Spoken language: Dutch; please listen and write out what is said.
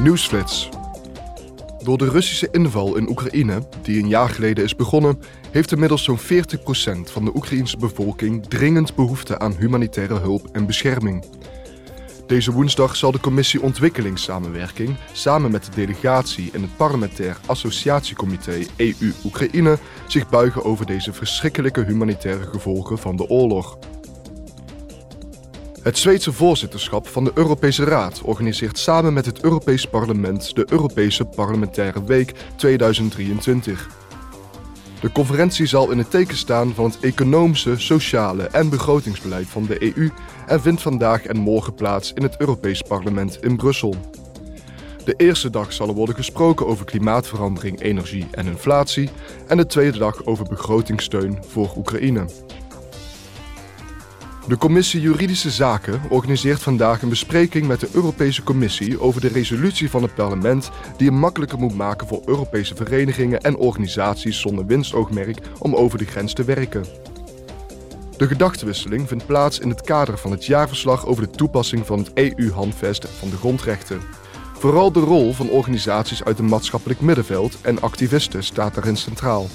Nieuwsflits. Door de Russische inval in Oekraïne, die een jaar geleden is begonnen, heeft inmiddels zo'n 40% van de Oekraïnse bevolking dringend behoefte aan humanitaire hulp en bescherming. Deze woensdag zal de Commissie Ontwikkelingssamenwerking samen met de delegatie en het parlementair associatiecomité EU-Oekraïne zich buigen over deze verschrikkelijke humanitaire gevolgen van de oorlog. Het Zweedse voorzitterschap van de Europese Raad organiseert samen met het Europees Parlement de Europese Parlementaire Week 2023. De conferentie zal in het teken staan van het economische, sociale en begrotingsbeleid van de EU en vindt vandaag en morgen plaats in het Europees Parlement in Brussel. De eerste dag zal er worden gesproken over klimaatverandering, energie en inflatie en de tweede dag over begrotingssteun voor Oekraïne. De Commissie Juridische Zaken organiseert vandaag een bespreking met de Europese Commissie over de resolutie van het parlement die het makkelijker moet maken voor Europese verenigingen en organisaties zonder winstoogmerk om over de grens te werken. De gedachtenwisseling vindt plaats in het kader van het jaarverslag over de toepassing van het EU-handvest van de grondrechten. Vooral de rol van organisaties uit het maatschappelijk middenveld en activisten staat daarin centraal.